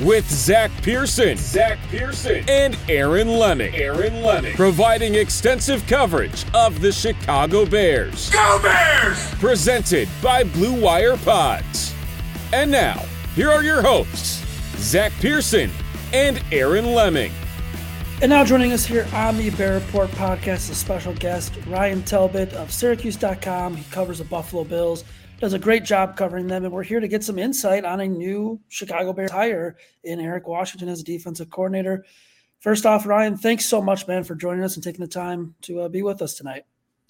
with Zack Pearson, Zack Pearson, and Aaron Leming. Aaron Leming, providing extensive coverage of the Chicago Bears. Go Bears! Presented by Blue Wire Pods. And now, here are your hosts, Zack Pearson and Aaron Leming. And now joining us here on the Bear Report podcast, a special guest, Ryan Talbot of Syracuse.com. He covers the Buffalo Bills, does a great job covering them, and we're here to get some insight on a new Chicago Bears hire in Eric Washington as a defensive coordinator. First off, Ryan, thanks so much, man, for joining us and taking the time to uh, be with us tonight.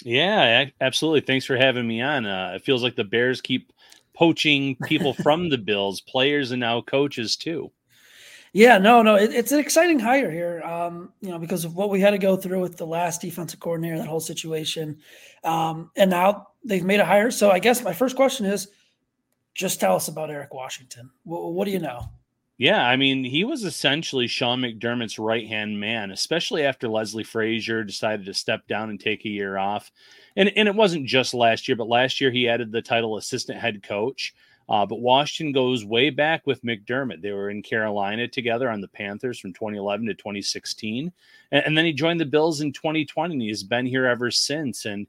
Yeah, absolutely. Thanks for having me on. Uh, it feels like the Bears keep poaching people from the Bills, players and now coaches too. Yeah, no, no, it, it's an exciting hire here. Um, you know, because of what we had to go through with the last defensive coordinator, that whole situation, um, and now they've made a hire. So I guess my first question is, just tell us about Eric Washington. What, what do you know? Yeah, I mean, he was essentially Sean McDermott's right hand man, especially after Leslie Frazier decided to step down and take a year off. And and it wasn't just last year, but last year he added the title assistant head coach. Uh, but Washington goes way back with McDermott. They were in Carolina together on the Panthers from 2011 to 2016. And, and then he joined the Bills in 2020, and he's been here ever since. And,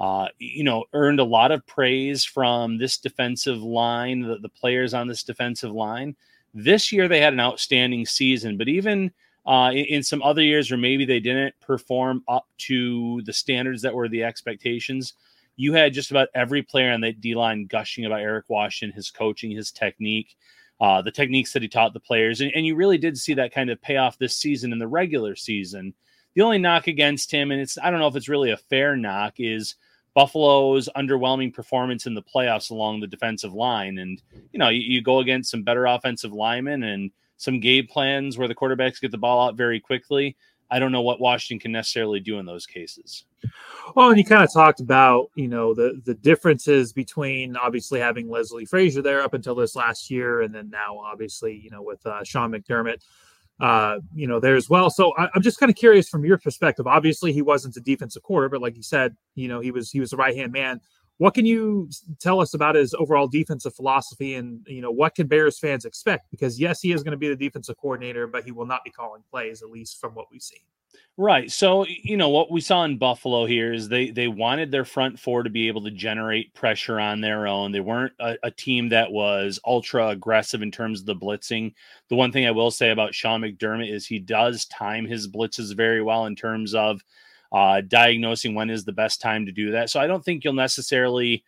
uh, you know, earned a lot of praise from this defensive line, the, the players on this defensive line. This year, they had an outstanding season, but even uh, in, in, some other years where maybe they didn't perform up to the standards that were the expectations, you had just about every player on that D line gushing about Eric Washington, his coaching, his technique, uh, the techniques that he taught the players. And, and you really did see that kind of pay off this season in the regular season. The only knock against him, and it's I don't know if it's really a fair knock, is Buffalo's underwhelming performance in the playoffs along the defensive line. And, you know, you, you go against some better offensive linemen and some game plans where the quarterbacks get the ball out very quickly. I don't know what Washington can necessarily do in those cases. Well, and you kind of talked about, you know, the the differences between obviously having Leslie Frazier there up until this last year, and then now obviously, you know, with uh, Sean McDermott, uh, you know, there as well. So I, am just kind of curious from your perspective. Obviously, he wasn't a defensive quarter, but like you said, you know, he was he was a right hand man. What can you tell us about his overall defensive philosophy and, you know, what can Bears fans expect? Because, yes, he is going to be the defensive coordinator, but he will not be calling plays, at least from what we've seen. Right. So, you know, what we saw in Buffalo here is they they wanted their front four to be able to generate pressure on their own. They weren't a, a, team that was ultra aggressive in terms of the blitzing. The one thing I will say about Sean McDermott is he does time his blitzes very well in terms of uh, diagnosing when is the best time to do that. So I don't think you'll necessarily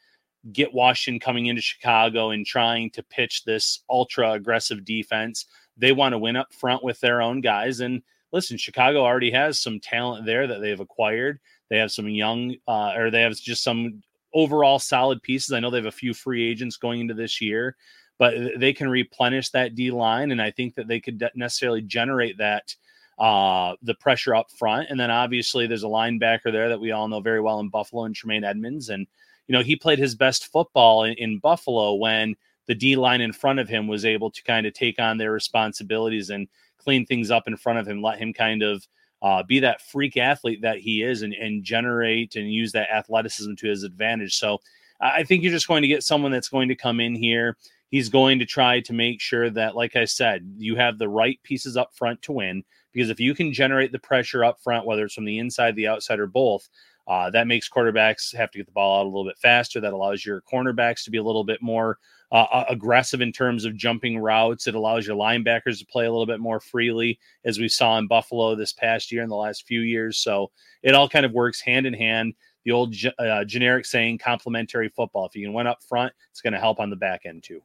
get Washington coming into Chicago and trying to pitch this ultra aggressive defense. They want to win up front with their own guys. And listen, Chicago already has some talent there that they've acquired. They have some young, uh, or they have just some overall solid pieces. I know they have a few free agents going into this year, but they can replenish that D line. And I think that they could necessarily generate that uh, the pressure up front. And then obviously there's a linebacker there that we all know very well in Buffalo and Tremaine Edmunds. And, you know, he played his best football in, in Buffalo when the D line in front of him was able to kind of take on their responsibilities and clean things up in front of him, let him kind of uh, be that freak athlete that he is and, and generate and use that athleticism to his advantage. So I think you're just going to get someone that's going to come in here, he's going to try to make sure that, like I said, you have the right pieces up front to win. Because if you can generate the pressure up front, whether it's from the inside, the outside, or both, uh, that makes quarterbacks have to get the ball out a little bit faster. That allows your cornerbacks to be a little bit more uh, aggressive in terms of jumping routes. It allows your linebackers to play a little bit more freely, as we saw in Buffalo this past year and the last few years. So it all kind of works hand in hand. The old uh, generic saying, complementary football. If you can win up front, it's going to help on the back end too.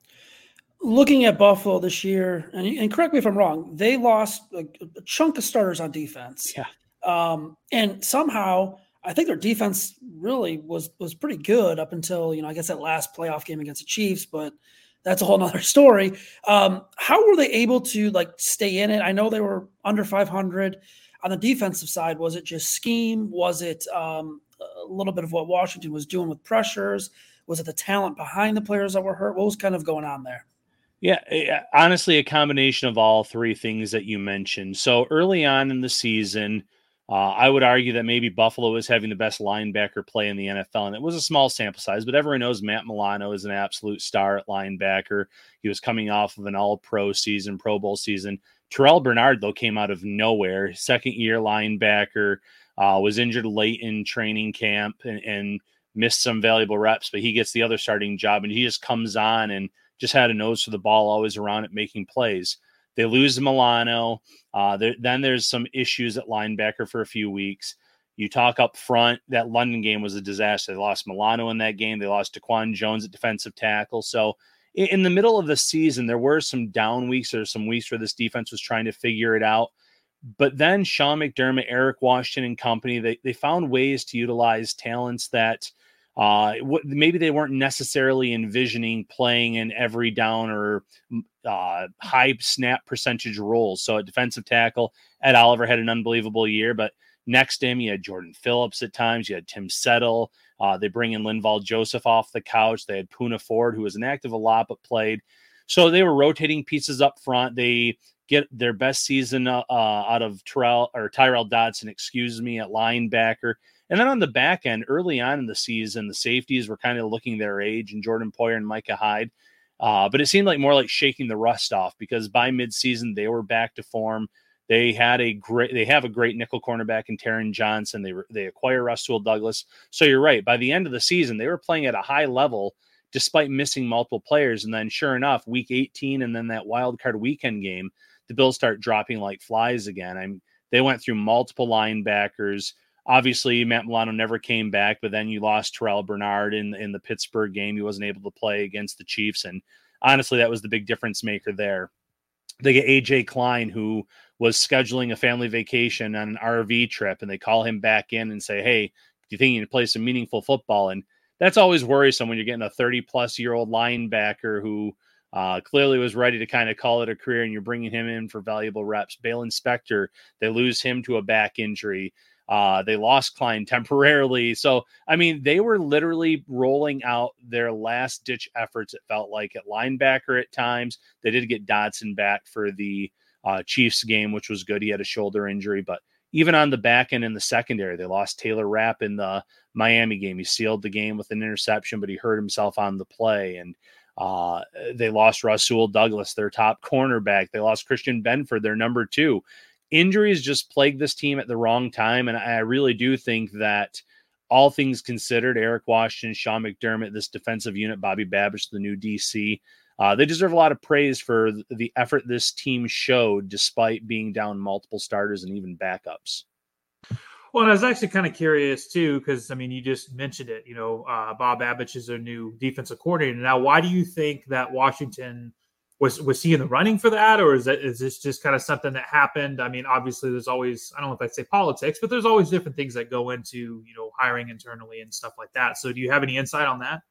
Looking at Buffalo this year, and, and correct me if I'm wrong, they lost a, a chunk of starters on defense. Yeah. Um, and somehow I think their defense really was was pretty good up until you know I guess that last playoff game against the Chiefs, but that's a whole nother story. Um, how were they able to like stay in it? I know they were under 500 on the defensive side. Was it just scheme? Was it um, a little bit of what Washington was doing with pressures? Was it the talent behind the players that were hurt? What was kind of going on there? Yeah, eh, honestly, a combination of all three things that you mentioned. So early on in the season, uh, I would argue that maybe Buffalo was having the best linebacker play in the NFL, and it was a small sample size, but everyone knows Matt Milano is an absolute star at linebacker. He was coming off of an all pro season, Pro Bowl season. Terrel Bernard, though, came out of nowhere, second year linebacker, uh, was injured late in training camp and, and missed some valuable reps, but he gets the other starting job, and he just comes on and just had a nose for the ball, always around it, making plays. They lose Milano. Uh, there, then there's some issues at linebacker for a few weeks. You talk up front, that London game was a disaster. They lost Milano in that game. They lost Daquan Jones at defensive tackle. So in, in the middle of the season, there were some down weeks. There some weeks where this defense was trying to figure it out. But then Sean McDermott, Eric Washington, and company, they, they found ways to utilize talents that – uh, maybe they weren't necessarily envisioning playing in every down or uh, high snap percentage role. So at defensive tackle, Ed Oliver had an unbelievable year, but next to him, you had Jordan Phillips at times, you had Tim Settle. Uh, they bring in Linval Joseph off the couch. They had Poona Ford, who was inactive a lot but played. So they were rotating pieces up front. They get their best season uh, out of Terrell or Tyrel Dodson, excuse me, at linebacker. And then on the back end, early on in the season, the safeties were kind of looking their age, and Jordan Poyer and Micah Hyde. Uh, but it seemed like more like shaking the rust off because by midseason they were back to form. They had a great, they have a great nickel cornerback in Taron Johnson. They they acquire Rasul Douglas. So you're right. By the end of the season, they were playing at a high level despite missing multiple players. And then, sure enough, week 18 and then that wild card weekend game, the Bills start dropping like flies again. I'm they went through multiple linebackers. Obviously, Matt Milano never came back, but then you lost Terrel Bernard in in the Pittsburgh game. He wasn't able to play against the Chiefs, and honestly, that was the big difference maker there. They get AJ Klein, who was scheduling a family vacation on an RV trip, and they call him back in and say, "Hey, do you think you can play some meaningful football?" And that's always worrisome when you're getting a 30 plus year old linebacker who uh, clearly was ready to kind of call it a career, and you're bringing him in for valuable reps. Baylon Spector, they lose him to a back injury. Uh, they lost Klein temporarily. So, I mean, they were literally rolling out their last ditch efforts, it felt like, at linebacker at times. They did get Dodson back for the uh, Chiefs game, which was good. He had a shoulder injury, but even on the back end in the secondary, they lost Taylor Rapp in the Miami game. He sealed the game with an interception, but he hurt himself on the play. And uh, they lost Rasul Douglas, their top cornerback. They lost Christian Benford, their number two injuries just plagued this team at the wrong time. And I really do think that all things considered, Eric Washington, Sean McDermott, this defensive unit, Bobby Babich, the new DC, uh, they deserve a lot of praise for the effort this team showed despite being down multiple starters and even backups. Well, I was actually kind of curious too, because I mean, you just mentioned it. You know, uh, Bob Babich is a new defensive coordinator now. Why do you think that Washington was was he in the running for that, or is that is this just kind of something that happened? I mean, obviously, there's always I don't know if I'd say politics, but there's always different things that go into you know hiring internally and stuff like that. So, do you have any insight on that?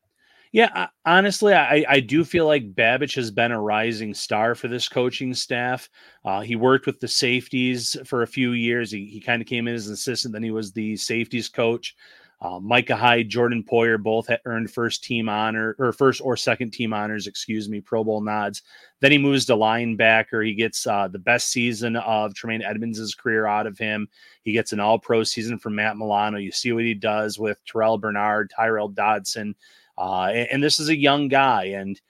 Yeah, honestly, I, I do feel like Babich has been a rising star for this coaching staff. Uh, he worked with the safeties for a few years. He, he kind of came in as an assistant, then he was the safeties coach. Uh, Micah Hyde, Jordan Poyer both had earned first team honor or first or second team honors, excuse me, Pro Bowl nods. Then he moves to linebacker. He gets uh, the best season of Tremaine Edmunds' career out of him. He gets an all pro season from Matt Milano. You see what he does with Terrel Bernard, Tyrel Dodson. Uh, and, and, this is a young guy. And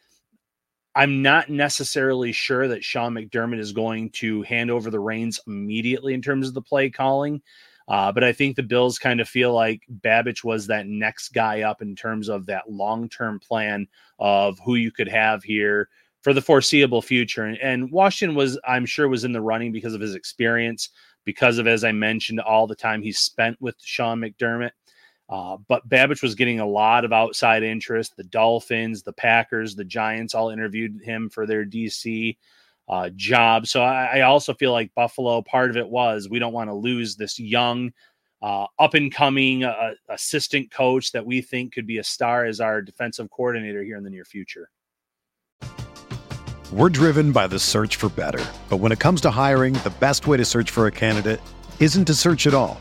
I'm not necessarily sure that Sean McDermott is going to hand over the reins immediately in terms of the play calling. Uh, but I think the Bills kind of feel like Babich was that next guy up in terms of that long term plan of who you could have here for the foreseeable future. And, and, Washington was, I'm sure, was in the running because of his experience, because of, as I mentioned, all the time he spent with Sean McDermott. Uh, but Babich was getting a lot of outside interest. The Dolphins, the Packers, the Giants all interviewed him for their DC uh, job. So I, I, also feel like Buffalo, part of it was we don't want to lose this young, uh, up and coming uh, assistant coach that we think could be a star as our defensive coordinator here in the near future. We're driven by the search for better. But when it comes to hiring, the best way to search for a candidate isn't to search at all.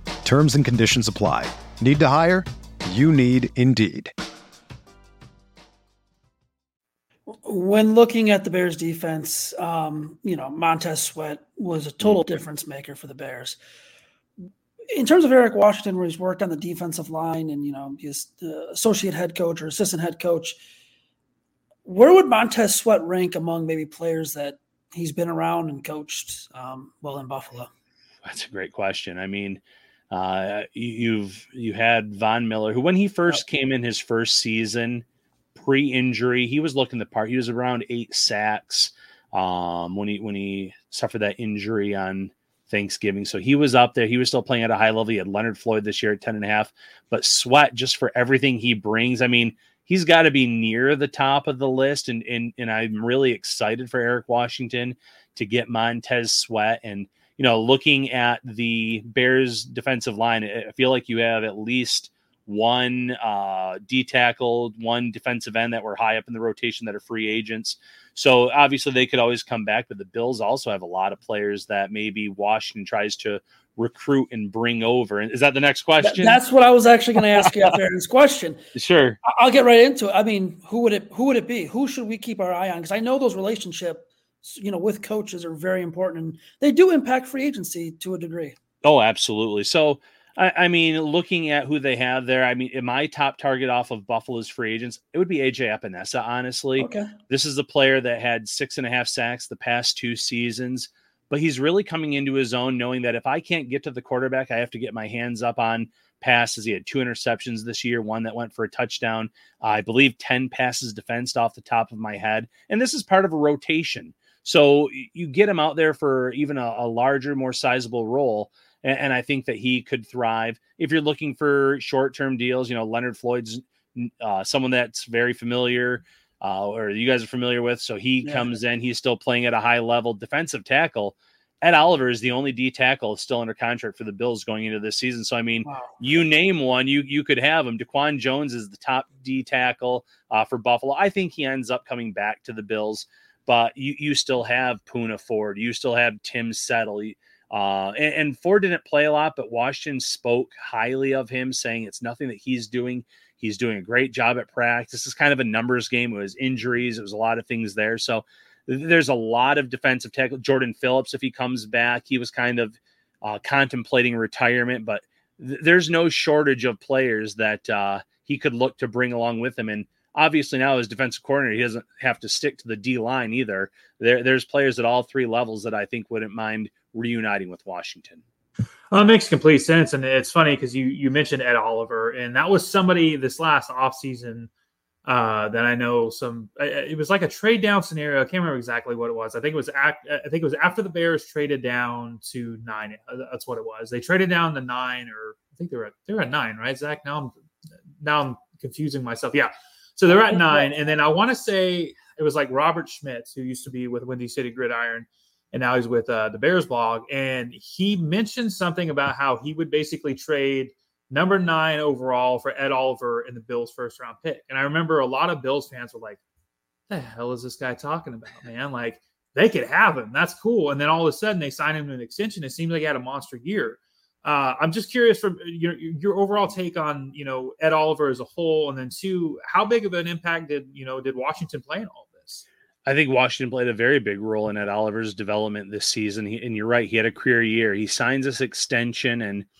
Terms and conditions apply. Need to hire? You need Indeed. When looking at the Bears defense, um, you know, Montez Sweat was a total difference maker for the Bears in terms of Eric Washington, where he's worked on the defensive line and you know he's the associate head coach or assistant head coach, where would Montez Sweat rank among maybe players that he's been around and coached um, well in Buffalo? That's a great question. I mean, uh, you've you had Von Miller, who when he first came in his first season, pre-injury, he was looking the part. He was around eight sacks um, when he when he suffered that injury on Thanksgiving. So he was up there. He was still playing at a high level. He had Leonard Floyd this year at 10 and a half, but Sweat just for everything he brings. I mean, he's got to be near the top of the list. And, and, and I'm really excited for Eric Washington to get Montez Sweat. And, you know, looking at the Bears defensive line, I feel like you have at least one uh, D tackle, one defensive end that were high up in the rotation that are free agents. So obviously they could always come back, but the Bills also have a lot of players that maybe Washington tries to recruit and bring over. Is that the next question? That's what I was actually going to ask you after this question. Sure. I'll get right into it. I mean, who would it who would it be? Who should we keep our eye on? Because I know those relationships, you know, with coaches are very important and they do impact free agency to a degree. Oh, absolutely. So I, I, mean, looking at who they have there, I mean, my top target off of Buffalo's free agents, it would be AJ Epenesa, honestly. Okay. This is a player that had six and a half sacks the past two seasons, but he's really coming into his own, knowing that if I can't get to the quarterback, I have to get my hands up on passes. He had two interceptions this year, one that went for a touchdown. Uh, I believe 10 passes defensed off the top of my head. And this is part of a rotation. So you get him out there for even a, a larger, more sizable role and, and I think that he could thrive. If you're looking for short term deals, you know, Leonard Floyd's uh, someone that's very familiar. Uh, or you guys are familiar with. So he yeah. comes in, he's still playing at a high level defensive tackle. Ed Oliver is the only D tackle still under contract for the Bills going into this season. So I mean, wow. you name one, you you could have him. DaQuan Jones is the top D tackle uh, for Buffalo. I think he ends up coming back to the Bills, but you you still have Poona Ford, you still have Tim Settle. Uh, and, and, Ford didn't play a lot, but Washington spoke highly of him, saying it's nothing that he's doing. He's doing a great job at practice. It's kind of a numbers game. It was injuries. It was a lot of things there. So there's a lot of defensive tackle. Jordan Phillips, if he comes back, he was kind of uh, contemplating retirement, but th- there's no shortage of players that uh, he could look to bring along with him. And obviously now as defensive coordinator, he doesn't have to stick to the D line either. There, there's players at all three levels that I think wouldn't mind reuniting with Washington. Well, it makes complete sense. And it's funny because you you mentioned Ed Oliver, and that was somebody this last offseason Uh, then I know some. It was like a trade down scenario. I can't remember exactly what it was. I think it was. I think it was after the Bears traded down to nine. Uh, that's what it was. They traded down to nine, or I think they were they were at nine, right, Zack? Now I'm now I'm confusing myself. Yeah, so they're at nine, and then I want to say it was like Robert Schmitz, who used to be with Windy City Gridiron, and now he's with uh, the Bears blog, and he mentioned something about how he would basically trade number nine overall for Ed Oliver in the Bills' first round pick. And I remember a lot of Bills fans were like, the hell is this guy talking about, man? Like, they could have him. That's cool. And then all of a sudden they signed him to an extension. It seems like he had a monster year. Uh, I'm just curious from your, your overall take on, you know, Ed Oliver as a whole. And then two, how big of an impact did, you know, did Washington play in all of this? I think Washington played a very big role in Ed Oliver's development this season. He, and you're right. He had a career year. He signs this extension and –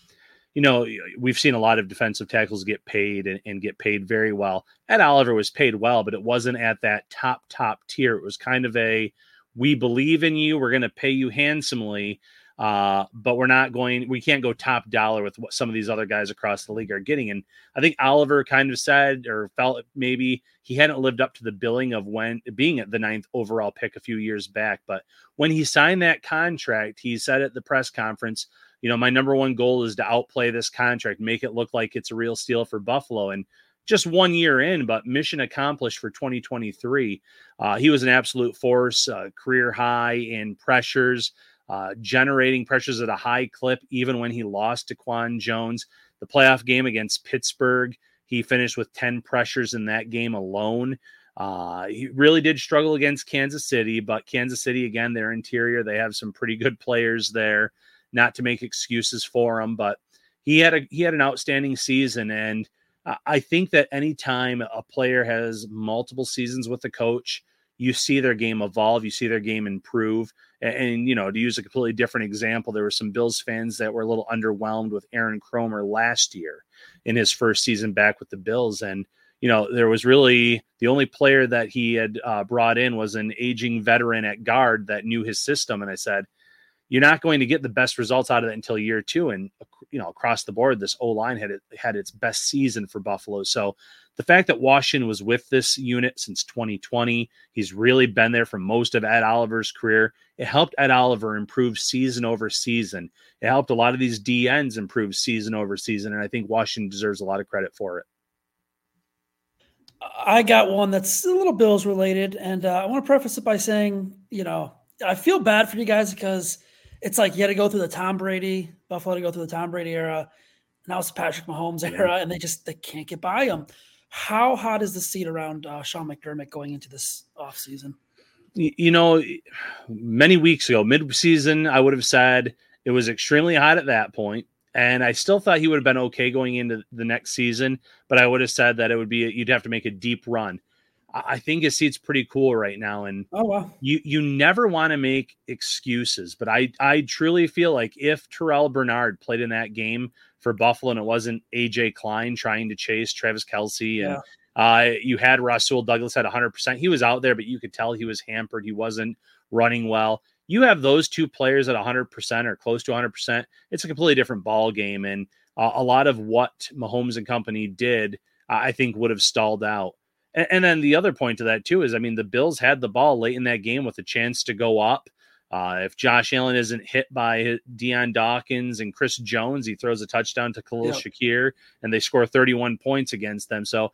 you know, we've seen a lot of defensive tackles get paid and, and, get paid very well. Ed Oliver was paid well, but it wasn't at that top, top tier. It was kind of a, we believe in you. We're going to pay you handsomely, uh, but we're not going, we can't go top dollar with what some of these other guys across the league are getting. And I think Oliver kind of said or felt maybe he hadn't lived up to the billing of when being at the ninth overall pick a few years back. But when he signed that contract, he said at the press conference, you know, my number one goal is to outplay this contract, make it look like it's a real steal for Buffalo. And just one year in, but mission accomplished for 2023. Uh, he was an absolute force, uh, career high in pressures, uh, generating pressures at a high clip, even when he lost DaQuan Jones. The playoff game against Pittsburgh, he finished with 10 pressures in that game alone. Uh, he really did struggle against Kansas City, but Kansas City, again, their interior, they have some pretty good players there not to make excuses for him, but he had a he had an outstanding season, and I think that anytime a player has multiple seasons with a coach, you see their game evolve, you see their game improve. And, and, you know, to use a completely different example, there were some Bills fans that were a little underwhelmed with Aaron Kromer last year in his first season back with the Bills, and you know, there was really the only player that he had uh, brought in was an aging veteran at guard that knew his system. And I said, you're not going to get the best results out of it until year two. And you know, across the board, this O line had had its best season for Buffalo. So the fact that Washington was with this unit since 2020, he's really been there for most of Ed Oliver's career. It helped Ed Oliver improve season over season. It helped a lot of these DNs improve season over season, and I think Washington deserves a lot of credit for it. I got one that's a little Bills related, and uh, I want to preface it by saying, you know, I feel bad for you guys because it's like you had to go through the Tom Brady, Buffalo to go through the Tom Brady era. Now it's the Patrick Mahomes era, and they just they can't get by him. How hot is the seat around uh, Sean McDermott going into this offseason? You know, many weeks ago, mid-season, I would have said it was extremely hot at that point, and I still thought he would have been okay going into the next season. But I would have said that it would be you'd have to make a deep run. I think his seat's pretty cool right now, and oh wow, you you never want to make excuses, but I I truly feel like if Terrel Bernard played in that game for Buffalo and it wasn't AJ Klein trying to chase Travis Kelce and yeah. uh, you had Rasul Douglas at 100, percent he was out there, but you could tell he was hampered, he wasn't running well. You have those two players at 100 percent or close to 100 percent, it's a completely different ball game, and uh, a lot of what Mahomes and company did, I think, would have stalled out. And, and, then the other point to that too is, I mean, the Bills had the ball late in that game with a chance to go up. Uh, if Josh Allen isn't hit by Dion Dawkins and Chris Jones, he throws a touchdown to Khalil yep. Shakir, and they score 31 points against them. So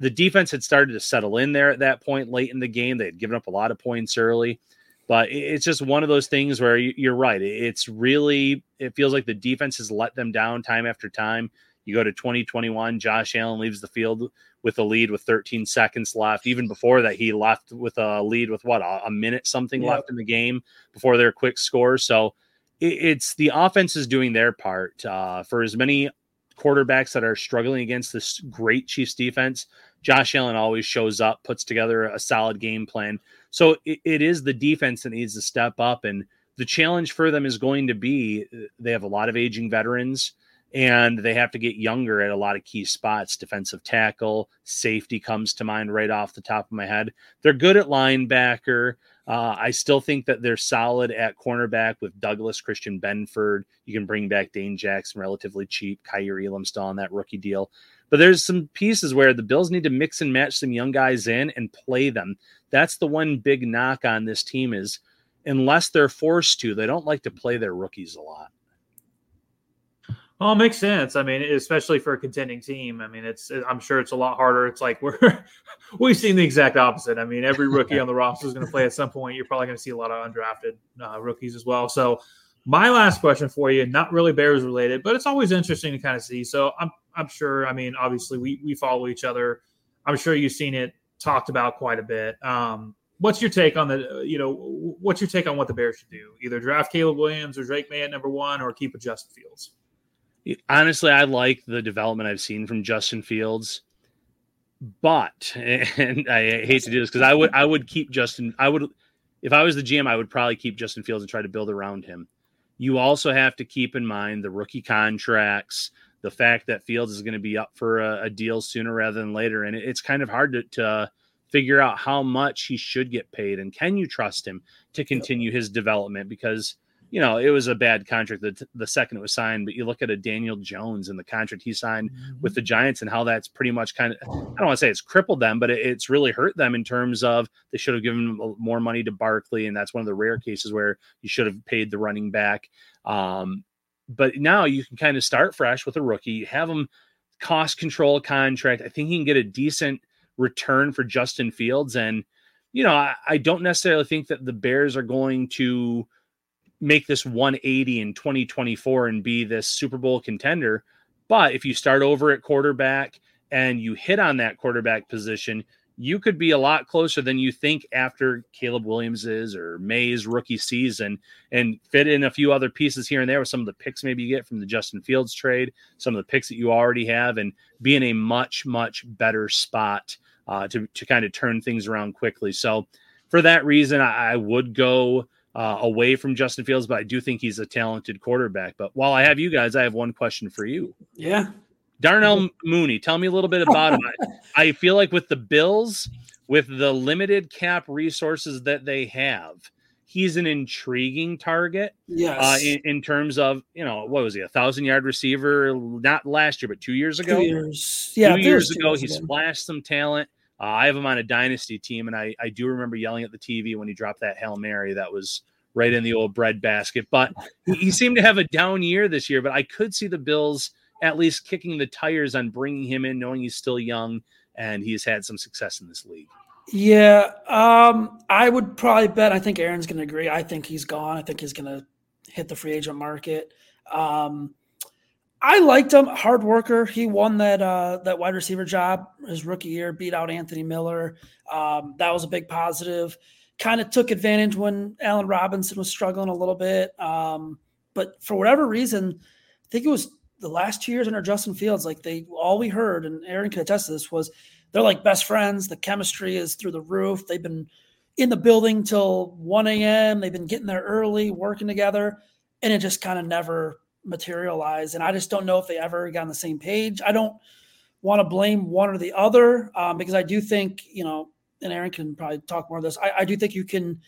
the defense had started to settle in there at that point late in the game. They had given up a lot of points early, but it's just one of those things where you're right. It's really it feels like the defense has let them down time after time. You go to 2021, Josh Allen leaves the field with a lead with 13 seconds left. Even before that, he left with a lead with what a, minute something yep. left in the game before their quick score. So it, it's the offense is doing their part. Uh, for as many quarterbacks that are struggling against this great Chiefs defense, Josh Allen always shows up, puts together a solid game plan. So it, it is the defense that needs to step up. And the challenge for them is going to be they have a lot of aging veterans and they have to get younger at a lot of key spots. Defensive tackle, safety comes to mind right off the top of my head. They're good at linebacker. Uh, I still think that they're solid at cornerback with Douglas, Christian Benford. You can bring back Dane Jackson relatively cheap. Kaiir Elam still on that rookie deal. But there's some pieces where the Bills need to mix and match some young guys in and play them. That's the one big knock on this team is unless they're forced to, they don't like to play their rookies a lot. Well, it makes sense. I mean, especially for a contending team. I mean, it's I'm sure it's a lot harder. It's like we're we've seen the exact opposite. I mean, every rookie on the roster is going to play at some point. You're probably going to see a lot of undrafted uh, rookies as well. So, my last question for you, not really Bears related, but it's always interesting to kind of see. So, I'm I'm sure. I mean, obviously we we follow each other. I'm sure you've seen it talked about quite a bit. Um, what's your take on the you know what's your take on what the Bears should do? Either draft Caleb Williams or Drake Maye at number one, or keep a Justin Fields. Honestly, I like the development I've seen from Justin Fields, but and I hate to do this because I would I would keep Justin. I would if I was the GM, I would probably keep Justin Fields and try to build around him. You also have to keep in mind the rookie contracts, the fact that Fields is going to be up for a, a, deal sooner rather than later, and it's kind of hard to, to uh, figure out how much he should get paid and can you trust him to continue his development because you know, it was a bad contract the, the second it was signed, but you look at a Daniel Jones and the contract he signed mm-hmm. with the Giants and how that's pretty much kind of, I don't want to say it's crippled them, but it, it's really hurt them in terms of they should have given more money to Barkley. And that's one of the rare cases where you should have paid the running back. Um, but now you can kind of start fresh with a rookie, have him cost control contract. I think he can get a decent return for Justin Fields. And, you know, I, I don't necessarily think that the Bears are going to, make this 180 in 2024 and be this Super Bowl contender. But if you start over at quarterback and you hit on that quarterback position, you could be a lot closer than you think after Caleb Williams's or Maye's rookie season and fit in a few other pieces here and there with some of the picks maybe you get from the Justin Fields trade, some of the picks that you already have, and be in a much, much better spot uh, to, to kind of turn things around quickly. So for that reason, I, I would go uh, away from Justin Fields, but I do think he's a talented quarterback. But while I have you guys, I have one question for you. Yeah. Darnell Mooney, tell me a little bit about him. I, I feel like with the Bills, with the limited cap resources that they have, he's an intriguing target. Yes. Uh, in, in, terms of, you know, what was he, a thousand yard receiver, not last year, but two years ago? Two years. Yeah. Two years ago, he splashed some talent. Uh, I have him on a dynasty team, and I, I do remember yelling at the TV when he dropped that Hail Mary that was right in the old bread basket. But he, seemed to have a down year this year, but I could see the Bills at least kicking the tires on bringing him in, knowing he's still young and he's had some success in this league. Yeah, um, I would probably bet. I think Aaron's going to agree. I think he's gone. I think he's going to hit the free agent market. Um, I liked him, hard worker. He won that uh, that wide receiver job his rookie year, beat out Anthony Miller. Um, that was a big positive. Kind of took advantage when Allen Robinson was struggling a little bit. Um, but for whatever reason, I think it was the last two years under Justin Fields. Like they, all we heard, and Aaron can attest to this, was they're like best friends. The chemistry is through the roof. They've been in the building till 1 a.m. They've been getting there early, working together, and it just kind of never materialize. And I just don't know if they ever got on the same page. I don't want to blame one or the other um, because I do think, you know, and Aaron can probably talk more of this. I, I, do think you can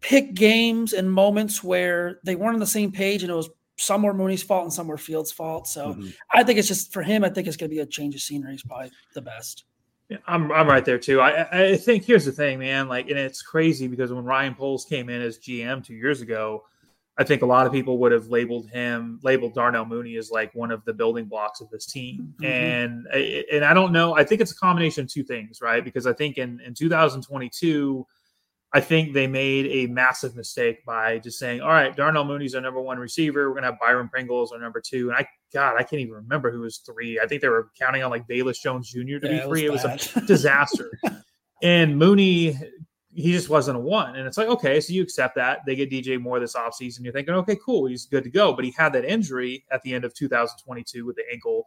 pick games and moments where they weren't on the same page and it was some were Mooney's fault and some were Fields' fault. So mm-hmm. I think it's just for him, I think it's going to be a change of scenery is probably the best. Yeah, I'm I'm right there too. I I think here's the thing, man. Like, and it's crazy because when Ryan Poles came in as GM two years ago, I think a lot of people would have labeled him, labeled Darnell Mooney as like one of the building blocks of this team. Mm-hmm. And and I don't know. I think it's a combination of two things, right? Because I think in in 2022, I think they made a massive mistake by just saying, "All right, Darnell Mooney's our number one receiver. We're gonna have Byron Pringle as our number two. And I, God, I can't even remember who was three. I think they were counting on like Velus Jones Jr. to yeah, be free. It was, it was a disaster. and Mooney he just wasn't a one. And it's like, okay, so you accept that. They get DJ Moore this offseason. You're thinking, okay, cool, he's good to go. But he had that injury at the end of 2022 with the ankle.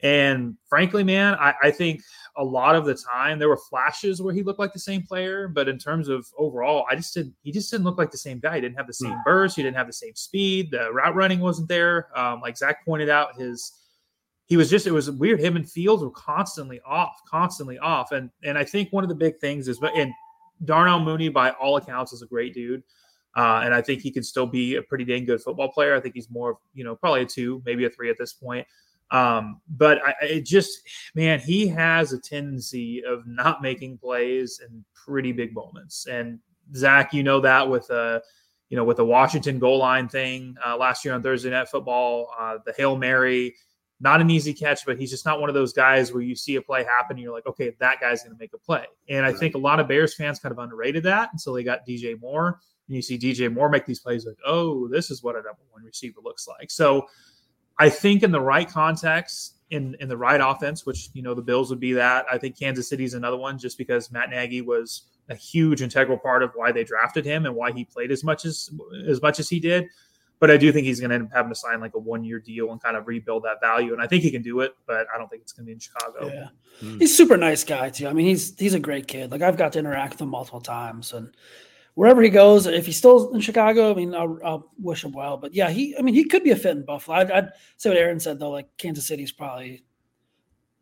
And frankly, man, I, I, think a lot of the time there were flashes where he looked like the same player, but in terms of overall, I just didn't. He just didn't look like the same guy. He didn't have the same hmm. burst. He didn't have the same speed. The route running wasn't there. Um, like Zack pointed out, his he was just it was weird. Him and Fields were constantly off, constantly off. And and I think one of the big things is, but and Darnell Mooney, by all accounts, is a great dude. Uh, and I think he could still be a pretty dang good football player. I think he's more, of, you know, probably a two, maybe a three at this point. Um, but I, it just, man, he has a tendency of not making plays in pretty big moments. And Zack, you know that with a, you know, with the Washington goal line thing uh, last year on Thursday Night Football, uh, the Hail Mary, not an easy catch, but he's just not one of those guys where you see a play happen and you're like, okay, that guy's going to make a play. And I right. think a lot of Bears fans kind of underrated that. until they got DJ Moore and you see DJ Moore make these plays like, oh, this is what a number one receiver looks like. So I think in the right context, in in the right offense, which you know the Bills would be that. I think Kansas City is another one, just because Matt Nagy was a huge integral part of why they drafted him and why he played as much as as much as he did. But I do think he's going to end up having to sign like a one year deal and kind of rebuild that value. And I think he can do it, but I don't think it's going to be in Chicago. Yeah, mm. he's super nice guy too. I mean, he's he's a great kid. Like I've got to interact with him multiple times, and wherever he goes, if he's still in Chicago, I mean, I'll, I'll, wish him well. But yeah, he, I mean, he could be a fit in Buffalo. I'd, I'd say what Aaron said though. Like Kansas City's probably.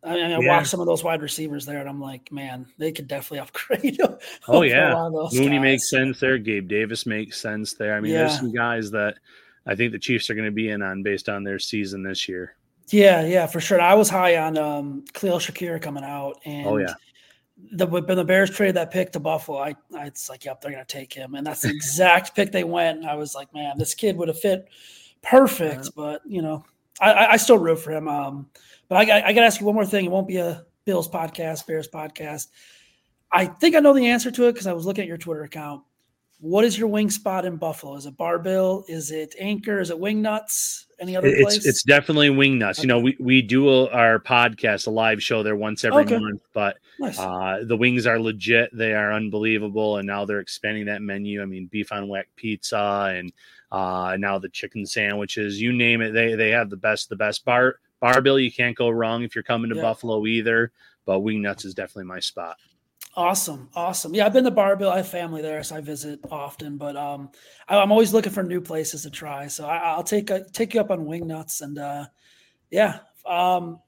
I mean, I yeah. watch some of those wide receivers there, and I'm like, man, they could definitely upgrade. oh yeah, Mooney guys. makes sense there. Gabe Davis makes sense there. I mean, yeah. there's some guys that I think the Chiefs are going to be in on based on their season this year. Yeah, yeah, for sure. I was high on um, Khalil Shakir coming out, and oh yeah, the when the Bears traded that pick to Buffalo, I, I it's like, yep, they're gonna take him, and that's the exact pick they went. And I was like, man, this kid would have fit perfect, yeah. but you know, I, I still root for him. Um, but I, I, I got to ask you one more thing. It won't be a Bills podcast, Bears podcast. I think I know the answer to it because I was looking at your Twitter account. What is your wing spot in Buffalo? Is it Bar-Bill? Is it Anchor? Is it Wing Nuts? Any other it's, place? It's definitely Wing Nuts. Okay. You know, we, we do a, our podcast, a live show there once every okay. month, but nice. uh, the wings are legit. They are unbelievable. And now they're expanding that menu. I mean, beef on weck pizza and uh, now the chicken sandwiches, you name it. They, they have the best, the best bar Bar-Bill. You can't go wrong if you're coming to yeah. Buffalo either, but Wing Nuts is definitely my spot. Awesome, awesome. Yeah, I've been to Bar-Bill. I have family there, so I visit often. But um, I, am always looking for new places to try. So I, will take a, take you up on wing nuts, and uh, yeah. Um,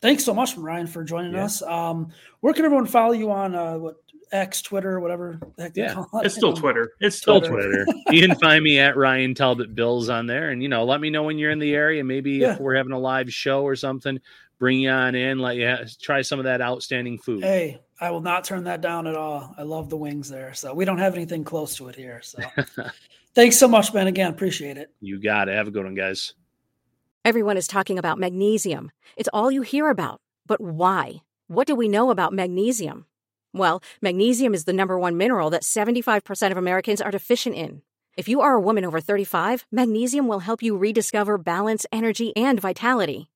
thanks so much, Ryan, for joining yeah. us. Um, where can everyone follow you on uh, what X, Twitter, whatever yeah, it. It's still Twitter. It's still Twitter. Twitter. you can find me at Ryan Talbot Bills on there, and you know, let me know when you're in the area. Maybe yeah. if we're having a live show or something, bring you on in, let you try some of that outstanding food. Hey, I will not turn that down at all. I love the wings there. So we don't have anything close to it here. So thanks so much, Ben. Again, appreciate it. You got it. Have a good one, guys. Everyone is talking about magnesium. It's all you hear about. But why? What do we know about magnesium? Well, magnesium is the number one mineral that 75% of Americans are deficient in. If you are a woman over 35, magnesium will help you rediscover balance, energy, and vitality.